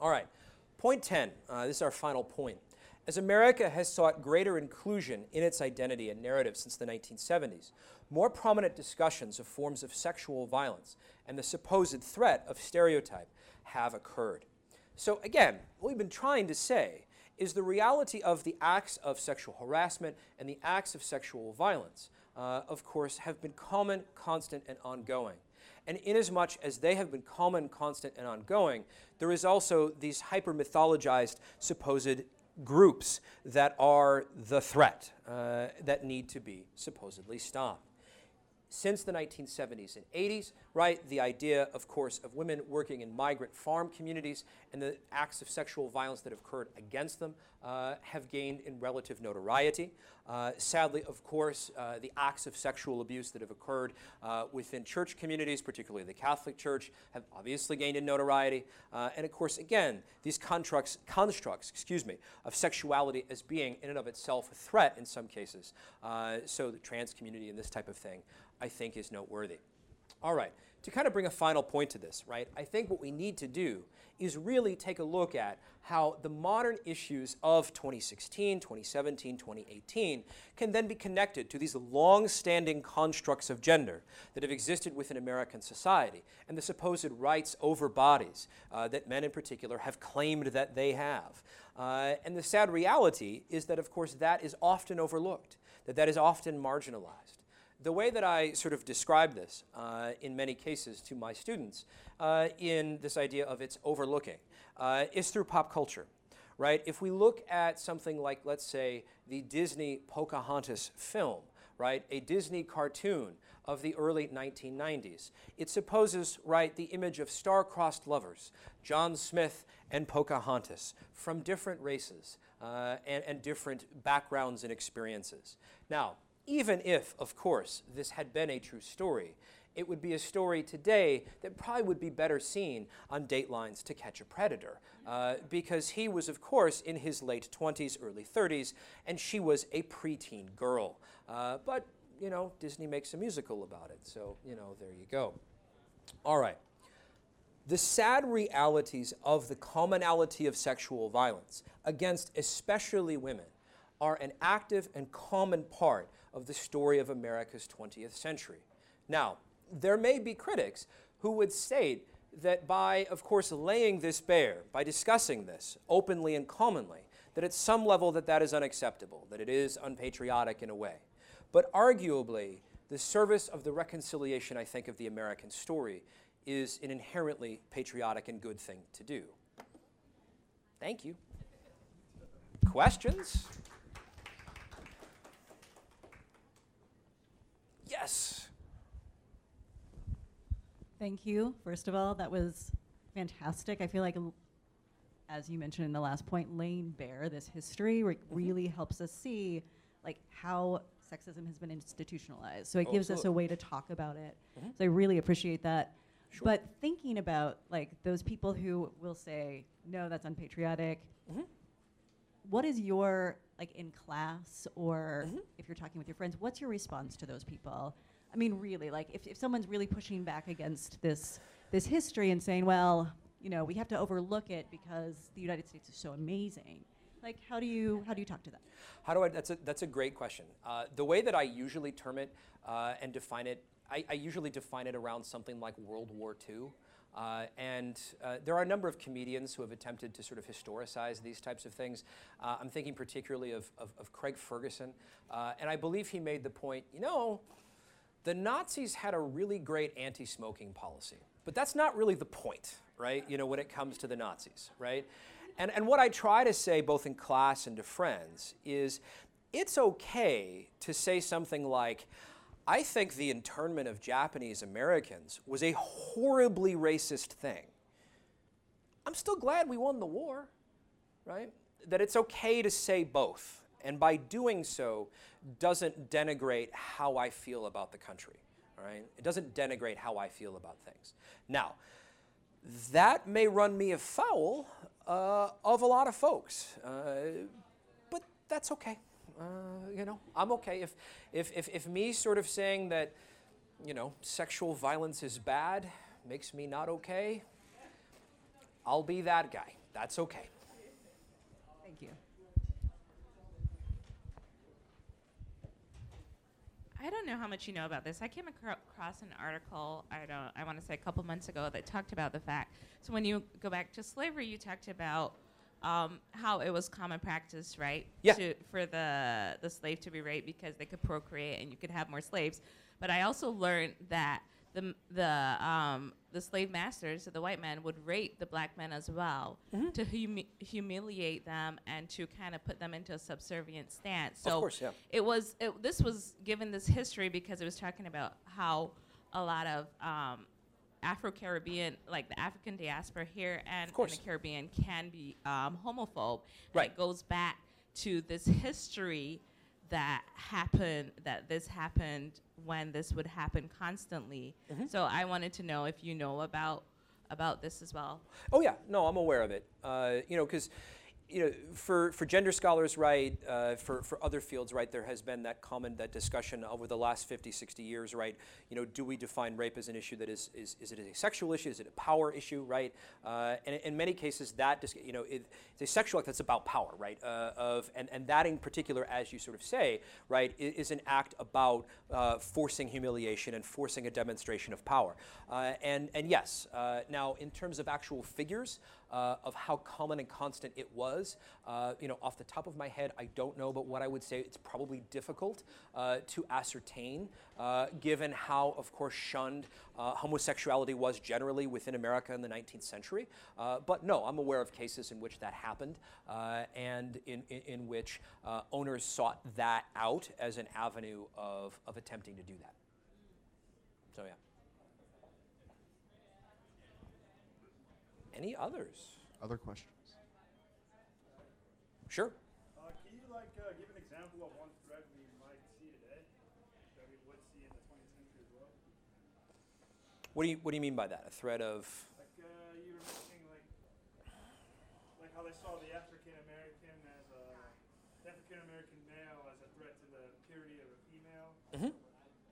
[SPEAKER 2] All right. Point 10, uh, this is our final point. As America has sought greater inclusion in its identity and narrative since the 1970s, more prominent discussions of forms of sexual violence and the supposed threat of stereotype have occurred. So, again, what we've been trying to say is the reality of the acts of sexual harassment and the acts of sexual violence, uh, of course, have been common, constant, and ongoing. And inasmuch as they have been common, constant, and ongoing, there is also these hyper mythologized supposed groups that are the threat uh, that need to be supposedly stopped. Since the 1970s and 80s, right? The idea, of course, of women working in migrant farm communities and the acts of sexual violence that have occurred against them uh, have gained in relative notoriety. Uh, sadly, of course, uh, the acts of sexual abuse that have occurred uh, within church communities, particularly the Catholic Church, have obviously gained in notoriety. Uh, and of course, again, these constructs, constructs, excuse me, of sexuality as being in and of itself a threat in some cases. Uh, so the trans community and this type of thing, I think, is noteworthy. All right, to kind of bring a final point to this, right, I think what we need to do is really take a look at how the modern issues of 2016, 2017, 2018 can then be connected to these long standing constructs of gender that have existed within American society and the supposed rights over bodies uh, that men in particular have claimed that they have. Uh, and the sad reality is that, of course, that is often overlooked, that that is often marginalized the way that I sort of describe this uh, in many cases to my students uh, in this idea of its overlooking uh, is through pop culture, right? If we look at something like, let's say, the Disney Pocahontas film, right, a Disney cartoon of the early 1990s, it supposes, right, the image of star-crossed lovers, John Smith and Pocahontas, from different races uh, and, and different backgrounds and experiences. Now, even if, of course, this had been a true story, it would be a story today that probably would be better seen on Dateline's To Catch a Predator, uh, because he was, of course, in his late 20s, early 30s, and she was a preteen girl. Uh, but, you know, Disney makes a musical about it, so, you know, there you go. All right. The sad realities of the commonality of sexual violence against especially women are an active and common part of the story of America's 20th century. Now, there may be critics who would state that by, of course, laying this bare, by discussing this openly and commonly, that at some level that that is unacceptable, that it is unpatriotic in a way. But arguably, the service of the reconciliation, I think, of the American story is an inherently patriotic and good thing to do. Thank you. Questions? Yes.
[SPEAKER 3] Thank you. First of all, that was fantastic. I feel like, as you mentioned in the last point, laying bare this history re-
[SPEAKER 2] Mm-hmm.
[SPEAKER 3] really helps us see like how sexism has been institutionalized. So it
[SPEAKER 2] Oh,
[SPEAKER 3] gives us a way to talk about it.
[SPEAKER 2] Mhm.
[SPEAKER 3] So I really appreciate that.
[SPEAKER 2] Sure.
[SPEAKER 3] But thinking about like those people who will say, "No, that's unpatriotic."
[SPEAKER 2] Mhm.
[SPEAKER 3] What is your like in class or
[SPEAKER 2] Mhm.
[SPEAKER 3] if you're talking with your friends, what's your response to those people? I mean, really, like if, if someone's really pushing back against this this history and saying, well, you know, we have to overlook it because the United States is so amazing. Like, how do you how do you talk to them?
[SPEAKER 2] How do I? That's a that's a great question. Uh, the way that I usually term it uh, and define it, I, I, usually define it around something like World War II. Uh, and uh, there are a number of comedians who have attempted to sort of historicize these types of things. Uh, I'm thinking particularly of, of, of Craig Ferguson. Uh, and I believe he made the point you know, the Nazis had a really great anti smoking policy. But that's not really the point, right? You know, when it comes to the Nazis, right? And, and what I try to say, both in class and to friends, is it's okay to say something like, I think the internment of Japanese Americans was a horribly racist thing. I'm still glad we won the war, right? That it's okay to say both. And by doing so, doesn't denigrate how I feel about the country, right? It doesn't denigrate how I feel about things. Now, that may run me afoul uh, of a lot of folks, uh, but that's okay. Uh, you know, I'm okay. If, if, if, if me sort of saying that, you know, sexual violence is bad makes me not okay, I'll be that guy. That's okay.
[SPEAKER 3] Thank you.
[SPEAKER 4] I don't know how much you know about this. I came across an article, I don't I want to say a couple months ago that talked about the fact. So when you go back to slavery, you talked about um, how it was common practice, right?
[SPEAKER 2] Yeah.
[SPEAKER 4] To, for the the slave to be raped because they could procreate and you could have more slaves. But I also learned that the the um, the slave masters, the white men, would rape the black men as well
[SPEAKER 2] Mhm.
[SPEAKER 4] to humi- humiliate them and to kind of put them into a subservient stance. So
[SPEAKER 2] of course, yeah.
[SPEAKER 4] it was it, this was given this history because it was talking about how a lot of um, Afro Caribbean, like the African diaspora here and in the Caribbean, can be um, homophobe. And
[SPEAKER 2] Right.
[SPEAKER 4] it goes back to this history that happened, that this happened when this would happen constantly.
[SPEAKER 2] Mhm.
[SPEAKER 4] So I wanted to know if you know about about this as well.
[SPEAKER 2] Oh yeah, no, I'm aware of it. Uh, you know, because you know, for, for gender scholars, right, uh, for, for other fields, right, there has been that common, that discussion over the last 50, 60 years, right, you know, do we define rape as an issue that is, is, is it a sexual issue, is it a power issue, right, uh, and in many cases that, dis- you know, it, it's a sexual act that's about power, right, uh, of, and, and that in particular, as you sort of say, right, i- is an act about uh, forcing humiliation and forcing a demonstration of power. Uh, and, and yes, uh, now in terms of actual figures, uh, of how common and constant it was. Uh, you know, off the top of my head, I don't know, but what I would say it's probably difficult uh, to ascertain, uh, given how, of course, shunned uh, homosexuality was generally within America in the 19th century. Uh, but no, I'm aware of cases in which that happened, and in, in, in which owners sought that out as an avenue of, of attempting to do that. So yeah. Any others?
[SPEAKER 1] Other questions?
[SPEAKER 2] Sure.
[SPEAKER 5] Uh, can you like uh, give an example of one threat we might see today that we would see in the 20th century as well?
[SPEAKER 2] What do you What do you mean by that? A threat of?
[SPEAKER 5] Like uh, you were mentioning, like like how they saw the African American as a the African American male as a threat to the purity of a female.
[SPEAKER 2] Mhm.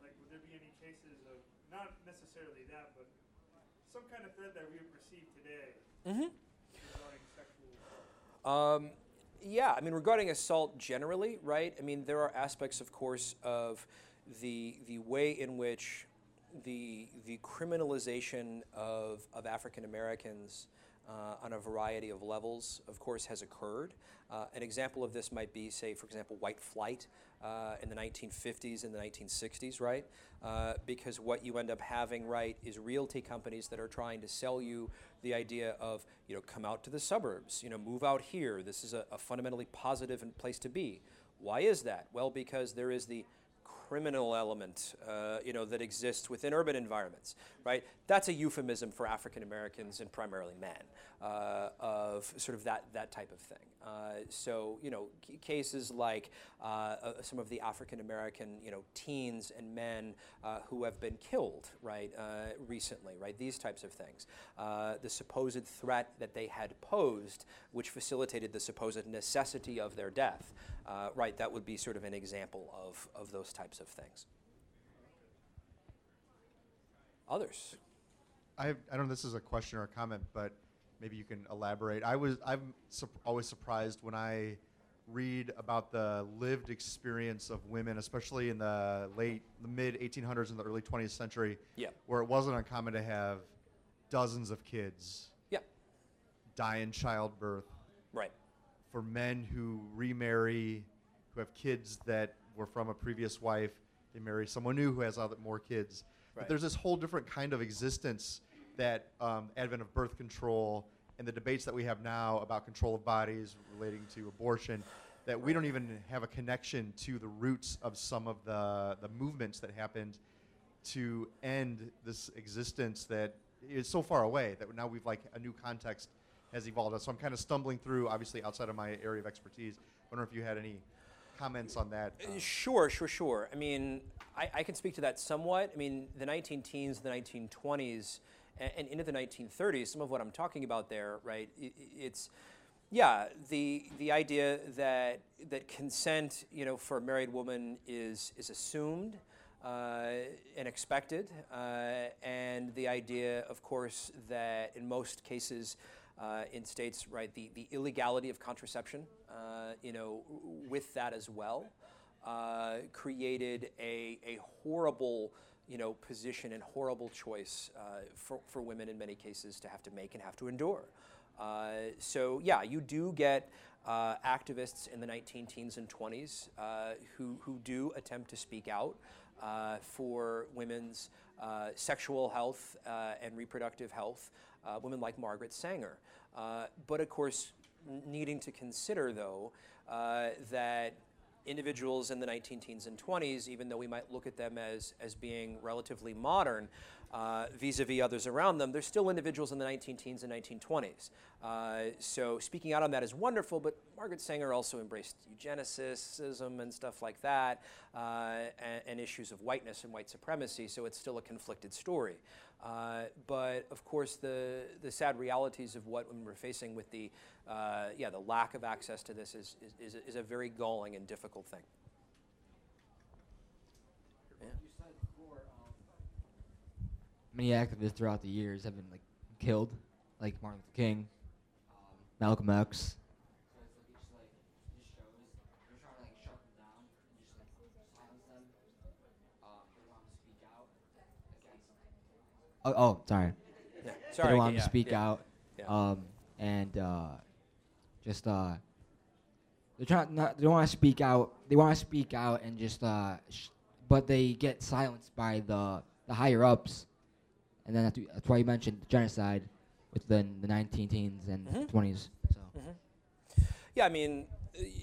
[SPEAKER 5] Like, would there be any cases of not necessarily that, but some kind of threat that we perceive today
[SPEAKER 2] Mm-hmm.
[SPEAKER 5] regarding sexual?
[SPEAKER 2] Um, yeah, I mean, regarding assault generally, right? I mean, there are aspects, of course, of the the way in which the the criminalization of of African Americans uh, on a variety of levels, of course, has occurred. Uh, an example of this might be, say, for example, white flight uh, in the 1950s and the 1960s, right? Uh, because what you end up having, right, is realty companies that are trying to sell you the idea of, you know, come out to the suburbs, you know, move out here. This is a, a fundamentally positive place to be. Why is that? Well, because there is the criminal element, uh, you know, that exists within urban environments, right? That's a euphemism for African Americans and primarily men, uh, of sort of that that type of thing. Uh, so, you know, c- cases like uh, uh, some of the African American, you know, teens and men who have been killed, right, recently, right? These types of things. The supposed threat that they had posed, which facilitated the supposed necessity of their death, right? That would be sort of an example of, of those types of things. others.
[SPEAKER 1] I, I don't know if this is a question or a comment, but maybe you can elaborate. I was I'm sup- always surprised when I read about the lived experience of women, especially in the late, the mid 1800s and the early 20th century,
[SPEAKER 2] Yeah.
[SPEAKER 1] where it wasn't uncommon to have dozens of kids
[SPEAKER 2] Yeah.
[SPEAKER 1] die in childbirth,
[SPEAKER 2] Right.
[SPEAKER 1] for men who remarry, who have kids that were from a previous wife, they marry someone new who has other, more kids. But there's this whole different kind of existence that um, advent of birth control and the debates that we have now about control of bodies relating to abortion that we don't even have a connection to the roots of some of the, the movements that happened to end this existence that is so far away that now we've like a new context has evolved. So I'm kind of stumbling through, obviously outside of my area of expertise. I wonder if you had any comments on that.
[SPEAKER 2] Uh, Sure, sure, sure. I mean, I, I can speak to that somewhat. I mean, the 19 teens, the 1920s, and, and into the 1930s, some of what I'm talking about there, right? i- i- it's, yeah, the the idea that that consent, you know, for a married woman is is assumed uh, and expected, uh, and the idea, of course, that in most cases. Uh, in states, right, the, the illegality of contraception, uh, you know, with that as well, uh, created a, a horrible, you know, position and horrible choice uh, for, for women in many cases to have to make and have to endure. Uh, so yeah, you do get uh, activists in the 19 teens and 20s uh, who, who do attempt to speak out uh, for women's uh, sexual health uh, and reproductive health, uh, women like Margaret Sanger. Uh, but of course, needing to consider though uh, that individuals in the 19 teens and 20s, even though we might look at them as, as being relatively modern uh, vis-a-vis others around them, they're still individuals in the 19 teens and 1920s. Uh, so speaking out on that is wonderful, but Margaret Sanger also embraced eugenicism and stuff like that, uh, and, and issues of whiteness and white supremacy, so it's still a conflicted story. Uh, but of course, the, the sad realities of what we're facing with the, uh, yeah, the lack of access to this is, is, is, a, is a very galling and difficult thing. Yeah.
[SPEAKER 6] Before, um, many activists throughout the years have been like killed, like Martin Luther King, um, Malcolm X. So it's like, it's like it just shows they're trying to like shut them down and just like silence them. Um, they want to speak out against. Oh, oh, sorry.
[SPEAKER 2] Yeah.
[SPEAKER 6] they
[SPEAKER 2] Sorry.
[SPEAKER 6] don't want
[SPEAKER 2] yeah,
[SPEAKER 6] to speak
[SPEAKER 2] yeah.
[SPEAKER 6] out.
[SPEAKER 2] Yeah.
[SPEAKER 6] Um, and uh, just uh, they're trying not. They don't want to speak out. They want to speak out and just uh, sh- but they get silenced by the the higher ups, and then that's, that's why you mentioned genocide within the 19 teens and
[SPEAKER 2] Mhm.
[SPEAKER 6] 20s. So.
[SPEAKER 2] Yeah, I mean,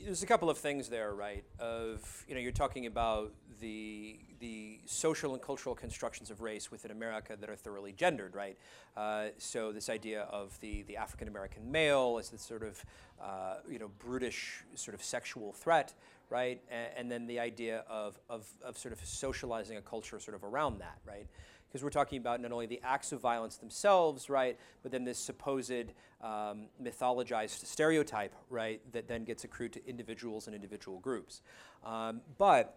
[SPEAKER 2] there's a couple of things there, right? Of you know, you're talking about the the social and cultural constructions of race within America that are thoroughly gendered, right? Uh, so this idea of the the African American male as this sort of uh, you know brutish sort of sexual threat, right? And, and then the idea of, of of sort of socializing a culture sort of around that, right? Because we're talking about not only the acts of violence themselves, right, but then this supposed um, mythologized stereotype, right, that then gets accrued to individuals and individual groups. Um, but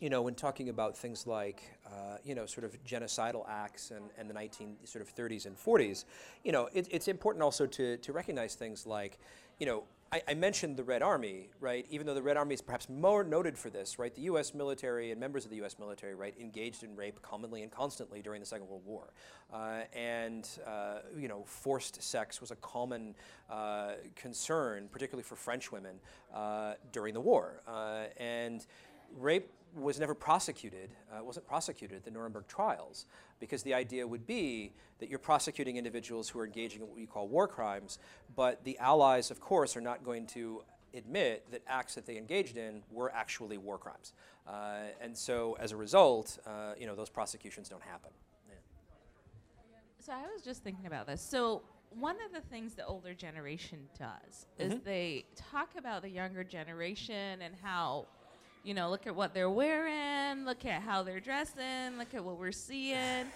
[SPEAKER 2] you know, when talking about things like, uh, you know, sort of genocidal acts and, and the 19 sort of 30s and 40s, you know, it, it's important also to, to recognize things like, you know, I, I mentioned the Red Army, right? Even though the Red Army is perhaps more noted for this, right? The U.S. military and members of the U.S. military, right, engaged in rape commonly and constantly during the Second World War, uh, and uh, you know, forced sex was a common uh, concern, particularly for French women uh, during the war, uh, and rape was never prosecuted, uh, wasn't prosecuted at the Nuremberg trials, because the idea would be that you're prosecuting individuals who are engaging in what we call war crimes, but the allies, of course, are not going to admit that acts that they engaged in were actually war crimes. Uh, and so, as a result, uh, you know, those prosecutions don't happen. Yeah.
[SPEAKER 4] So I was just thinking about this. So one of the things the older generation does is
[SPEAKER 2] Mhm.
[SPEAKER 4] they talk about the younger generation and how, you know, look at what they're wearing, look at how they're dressing, look at what we're seeing.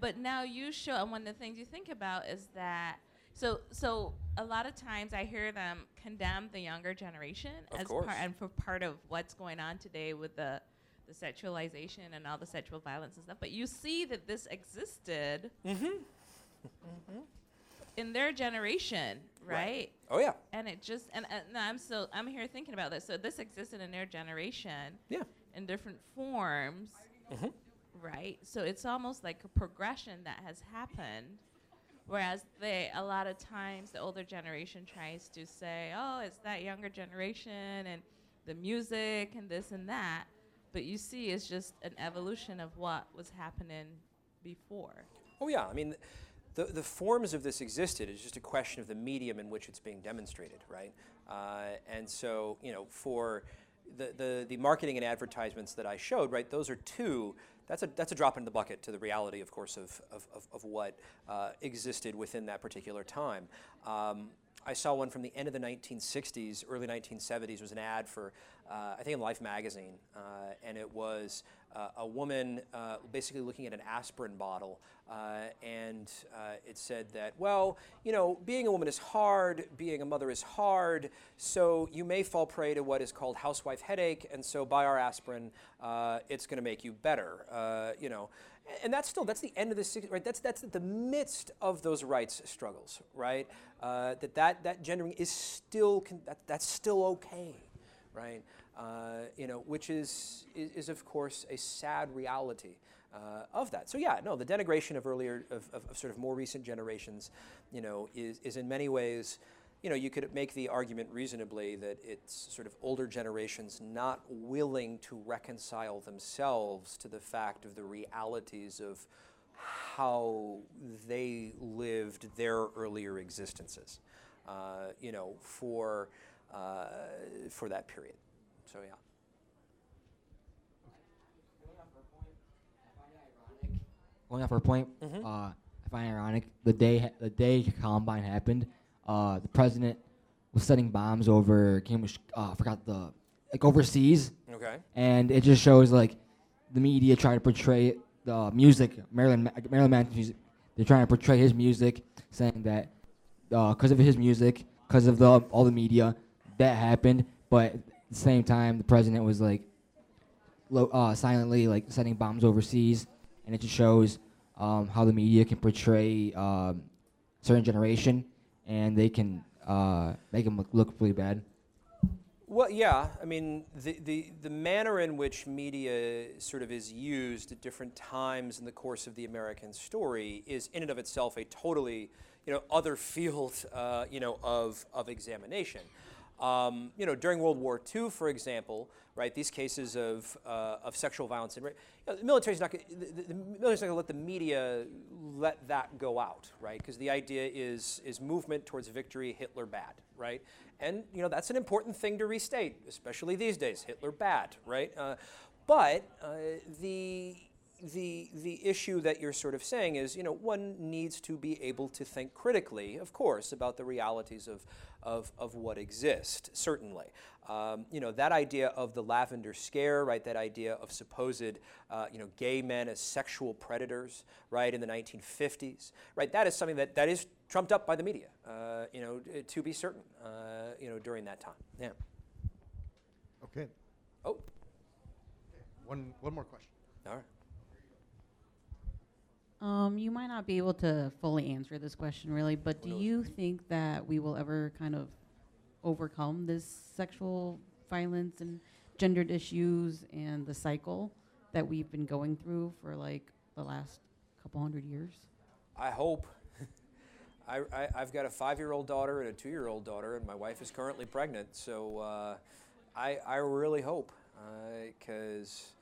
[SPEAKER 4] But now you show, and one of the things you think about is that. So, so a lot of times I hear them condemn the younger generation
[SPEAKER 2] Of
[SPEAKER 4] as
[SPEAKER 2] course.
[SPEAKER 4] part and for part of what's going on today with the the sexualization and all the sexual violence and stuff. But you see that this existed mm-hmm. Mm-hmm. In their generation, right?
[SPEAKER 2] Oh yeah,
[SPEAKER 4] And it just and, and I'm still I'm here thinking about this. So this existed in their generation
[SPEAKER 2] yeah.
[SPEAKER 4] in different forms,
[SPEAKER 2] Mm-hmm.
[SPEAKER 4] right? So it's almost like a progression that has happened. Whereas they, a lot of times, the older generation tries to say, "Oh, it's that younger generation and the music and this and that," but you see, it's just an evolution of what was happening before.
[SPEAKER 2] Oh yeah, I mean, the, the forms of this existed. It's just a question of the medium in which it's being demonstrated, right? Uh, and so, you know, for the, the, the marketing and advertisements that I showed, right, those are two. That's a, that's a drop in the bucket to the reality, of course, of, of, of, of what uh, existed within that particular time. Um, I saw one from the end of the 1960s, early 1970s. was an ad for, uh, I think, in Life magazine, uh, and it was a woman uh, basically looking at an aspirin bottle, uh, and uh, it said that, well, you know, being a woman is hard, being a mother is hard, so you may fall prey to what is called housewife headache, and so buy our aspirin, it's going to make you better, you know. And that's still that's the end of the 60s right that's that's the midst of those rights struggles right? Uh, that that that gendering is still that, that's still okay right uh, you know which is, is is of course a sad reality uh, of that so yeah no the denigration of earlier of, of, of sort of more recent generations you know is is in many ways you know, you could make the argument reasonably that it's sort of older generations not willing to reconcile themselves to the fact of the realities of how they lived their earlier existences, uh, you know, for, uh, for that period. So, yeah.
[SPEAKER 6] Going off her point,
[SPEAKER 2] Mhm.
[SPEAKER 6] uh, I find it ironic the day ha- the day Columbine happened, uh, the president was setting bombs over Cambridge. Uh, I forgot the like overseas,
[SPEAKER 2] Okay.
[SPEAKER 6] and it just shows like the media trying to portray the music, Marilyn Ma- Marilyn Manson's music. They're trying to portray his music, saying that because of his music, because of the all the media, that happened. But at the same time, the president was like lo- uh, silently like setting bombs overseas, and it just shows um, how the media can portray um, certain generation, and they can uh, make them look, look really bad.
[SPEAKER 2] Well, yeah. I mean, the, the, the manner in which media sort of is used at different times in the course of the American story is, in and of itself, a totally, you know, other field, uh, you know, of, of examination. Um, you know, during World War II, for example, right, these cases of, uh, of sexual violence, and ra- you know, the military's not gonna, the, the military's not going to let the media let that go out, right? Because the idea is is movement towards victory, Hitler bad, right? And you know that's an important thing to restate, especially these days. Hitler bad, right? Uh, but uh, the the the issue that you're sort of saying is, you know, one needs to be able to think critically, of course, about the realities of of, of what exist. Certainly, um, you know, that idea of the lavender scare, right? That idea of supposed, uh, you know, gay men as sexual predators, right? In the 1950s, right? That is something that that is trumped up by the media, uh, you know, to be certain, uh, you know, during that time. Yeah.
[SPEAKER 1] Okay.
[SPEAKER 2] Oh,
[SPEAKER 1] One, one more question.
[SPEAKER 2] all right.
[SPEAKER 7] Um, you might not be able to fully answer this question, really, but do you think that we will ever kind of overcome this sexual violence and gendered issues and the cycle that we've been going through for like the last couple hundred years?
[SPEAKER 2] I hope. I, I, I've got a five-year-old daughter and a two-year-old daughter, and my wife is currently pregnant. So uh, I, I really hope, because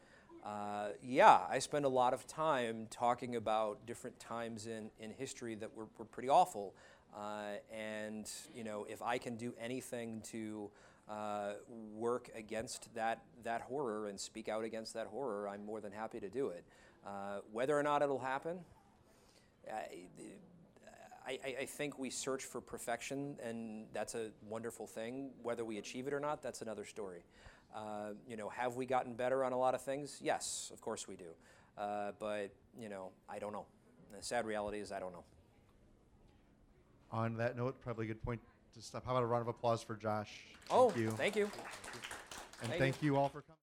[SPEAKER 2] uh, yeah, I spend a lot of time talking about different times in, in history that were, were pretty awful. Uh, and you know, if I can do anything to uh, work against that that horror and speak out against that horror, I'm more than happy to do it. Uh, whether or not it'll happen, I, I, I think we search for perfection, and that's a wonderful thing. Whether we achieve it or not, that's another story. Uh, you know, have we gotten better on a lot of things? Yes, of course we do. Uh, but you know, I don't know. The sad reality is I don't know.
[SPEAKER 1] On that note, probably a good point to stop. How about a round of applause for Josh?
[SPEAKER 2] oh,
[SPEAKER 1] Thank you.
[SPEAKER 2] thank you.
[SPEAKER 1] And
[SPEAKER 2] thank
[SPEAKER 1] thank you all for coming.